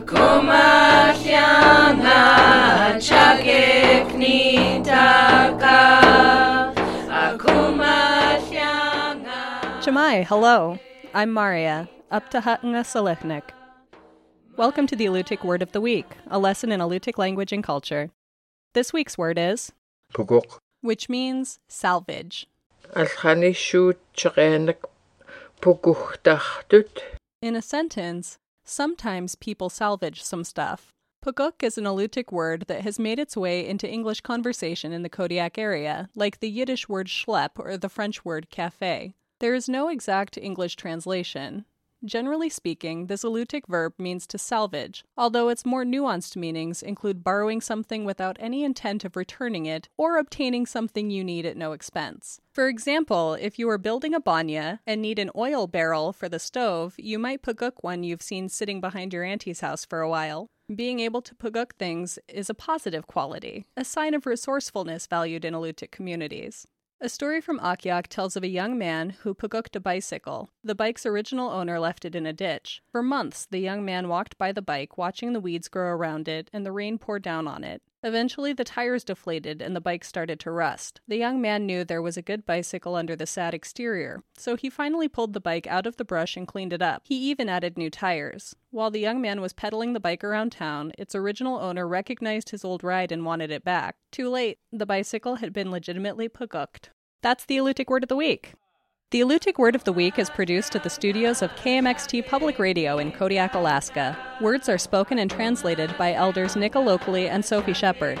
Akumahyanga chakeknitaka Akumahyanga Shemai, hello. I'm Maria, up to Hatanga Selechnik. Welcome to the Alutiiq Word of the Week, a lesson in Alutiiq language and culture. This week's word is, Puguk. which means salvage. Alchani shoot chaqanak puguchtachtut. In a sentence, sometimes people salvage some stuff. Puguk is an Alutiiq word that has made its way into English conversation in the Kodiak area, like the Yiddish word schlepp or the French word café. There is no exact English translation. Generally speaking, this Alutiiq verb means to salvage, although its more nuanced meanings include borrowing something without any intent of returning it or obtaining something you need at no expense. For example, if you are building a banya and need an oil barrel for the stove, you might puguk one you've seen sitting behind your auntie's house for a while. Being able to puguk things is a positive quality, a sign of resourcefulness valued in Alutiiq communities. A story from Akhiok tells of a young man who puguked a bicycle. The bike's original owner left it in a ditch. For months, the young man walked by the bike, watching the weeds grow around it and the rain pour down on it. Eventually, the tires deflated and the bike started to rust. The young man knew there was a good bicycle under the sad exterior, so he finally pulled the bike out of the brush and cleaned it up. He even added new tires. While the young man was pedaling the bike around town, its original owner recognized his old ride and wanted it back. Too late, the bicycle had been legitimately puguked. That's the Alutiiq Word of the Week. The Alutiiq Word of the Week is produced at the studios of KMXT Public Radio in Kodiak, Alaska. Words are spoken and translated by elders Nick Alokli and Sophie Shepard.